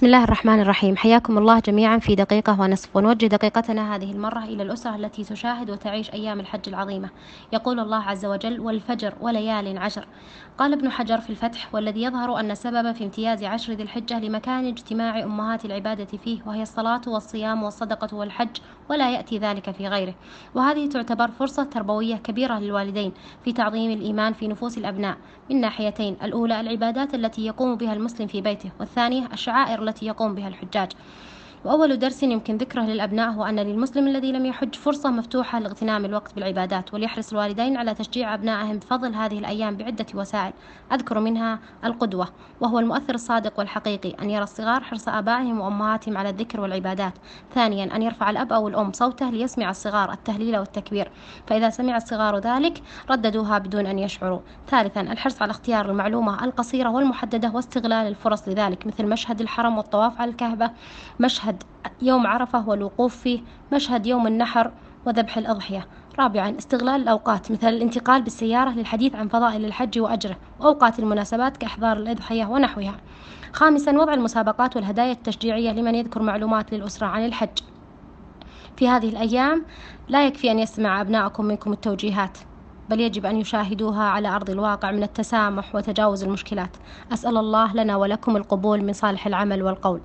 بسم الله الرحمن الرحيم. حياكم الله جميعا في دقيقة ونصف. ونوجه دقيقتنا هذه المرة إلى الأسرة التي تشاهد وتعيش أيام الحج العظيمة. يقول الله عز وجل والفجر وليال عشر قال ابن حجر في الفتح والذي يظهر أن السبب في امتياز عشر ذي الحجة لمكان اجتماع أمهات العبادة فيه وهي الصلاة والصيام والصدقة والحج ولا يأتي ذلك في غيره وهذه تعتبر فرصة تربوية كبيرة للوالدين في تعظيم الإيمان في نفوس الأبناء. من ناحيتين الأولى العبادات التي يقوم بها المسلم في بيته والثانية الشعائر التي يقوم بها الحجاج. وأول درس يمكن ذكره للأبناء هو أن للمسلم الذي لم يحج فرصة مفتوحة لاغتنام الوقت بالعبادات وليحرص الوالدين على تشجيع أبنائهم بفضل هذه الأيام بعدة وسائل. أذكر منها القدوة وهو المؤثر الصادق والحقيقي أن يرى الصغار حرص آبائهم وأمهاتهم على الذكر والعبادات. ثانيا أن يرفع الأب أو الأم صوته ليسمع الصغار التهليل والتكبير فإذا سمع الصغار ذلك رددوها بدون أن يشعروا. ثالثا الحرص على اختيار المعلومة القصيرة والمحددة واستغلال الفرص لذلك مثل مشهد الحرم والطواف على الكعبة مشهد مشهد يوم عرفة والوقوف فيه مشهد يوم النحر وذبح الأضحية. رابعا استغلال الأوقات مثل الانتقال بالسيارة للحديث عن فضائل الحج وأجره وأوقات المناسبات كإحضار الأضحية ونحوها. خامسا وضع المسابقات والهدايا التشجيعية لمن يذكر معلومات للأسرة عن الحج. في هذه الأيام لا يكفي أن يسمع أبنائكم منكم التوجيهات بل يجب أن يشاهدوها على أرض الواقع من التسامح وتجاوز المشكلات. أسأل الله لنا ولكم القبول من صالح العمل والقول.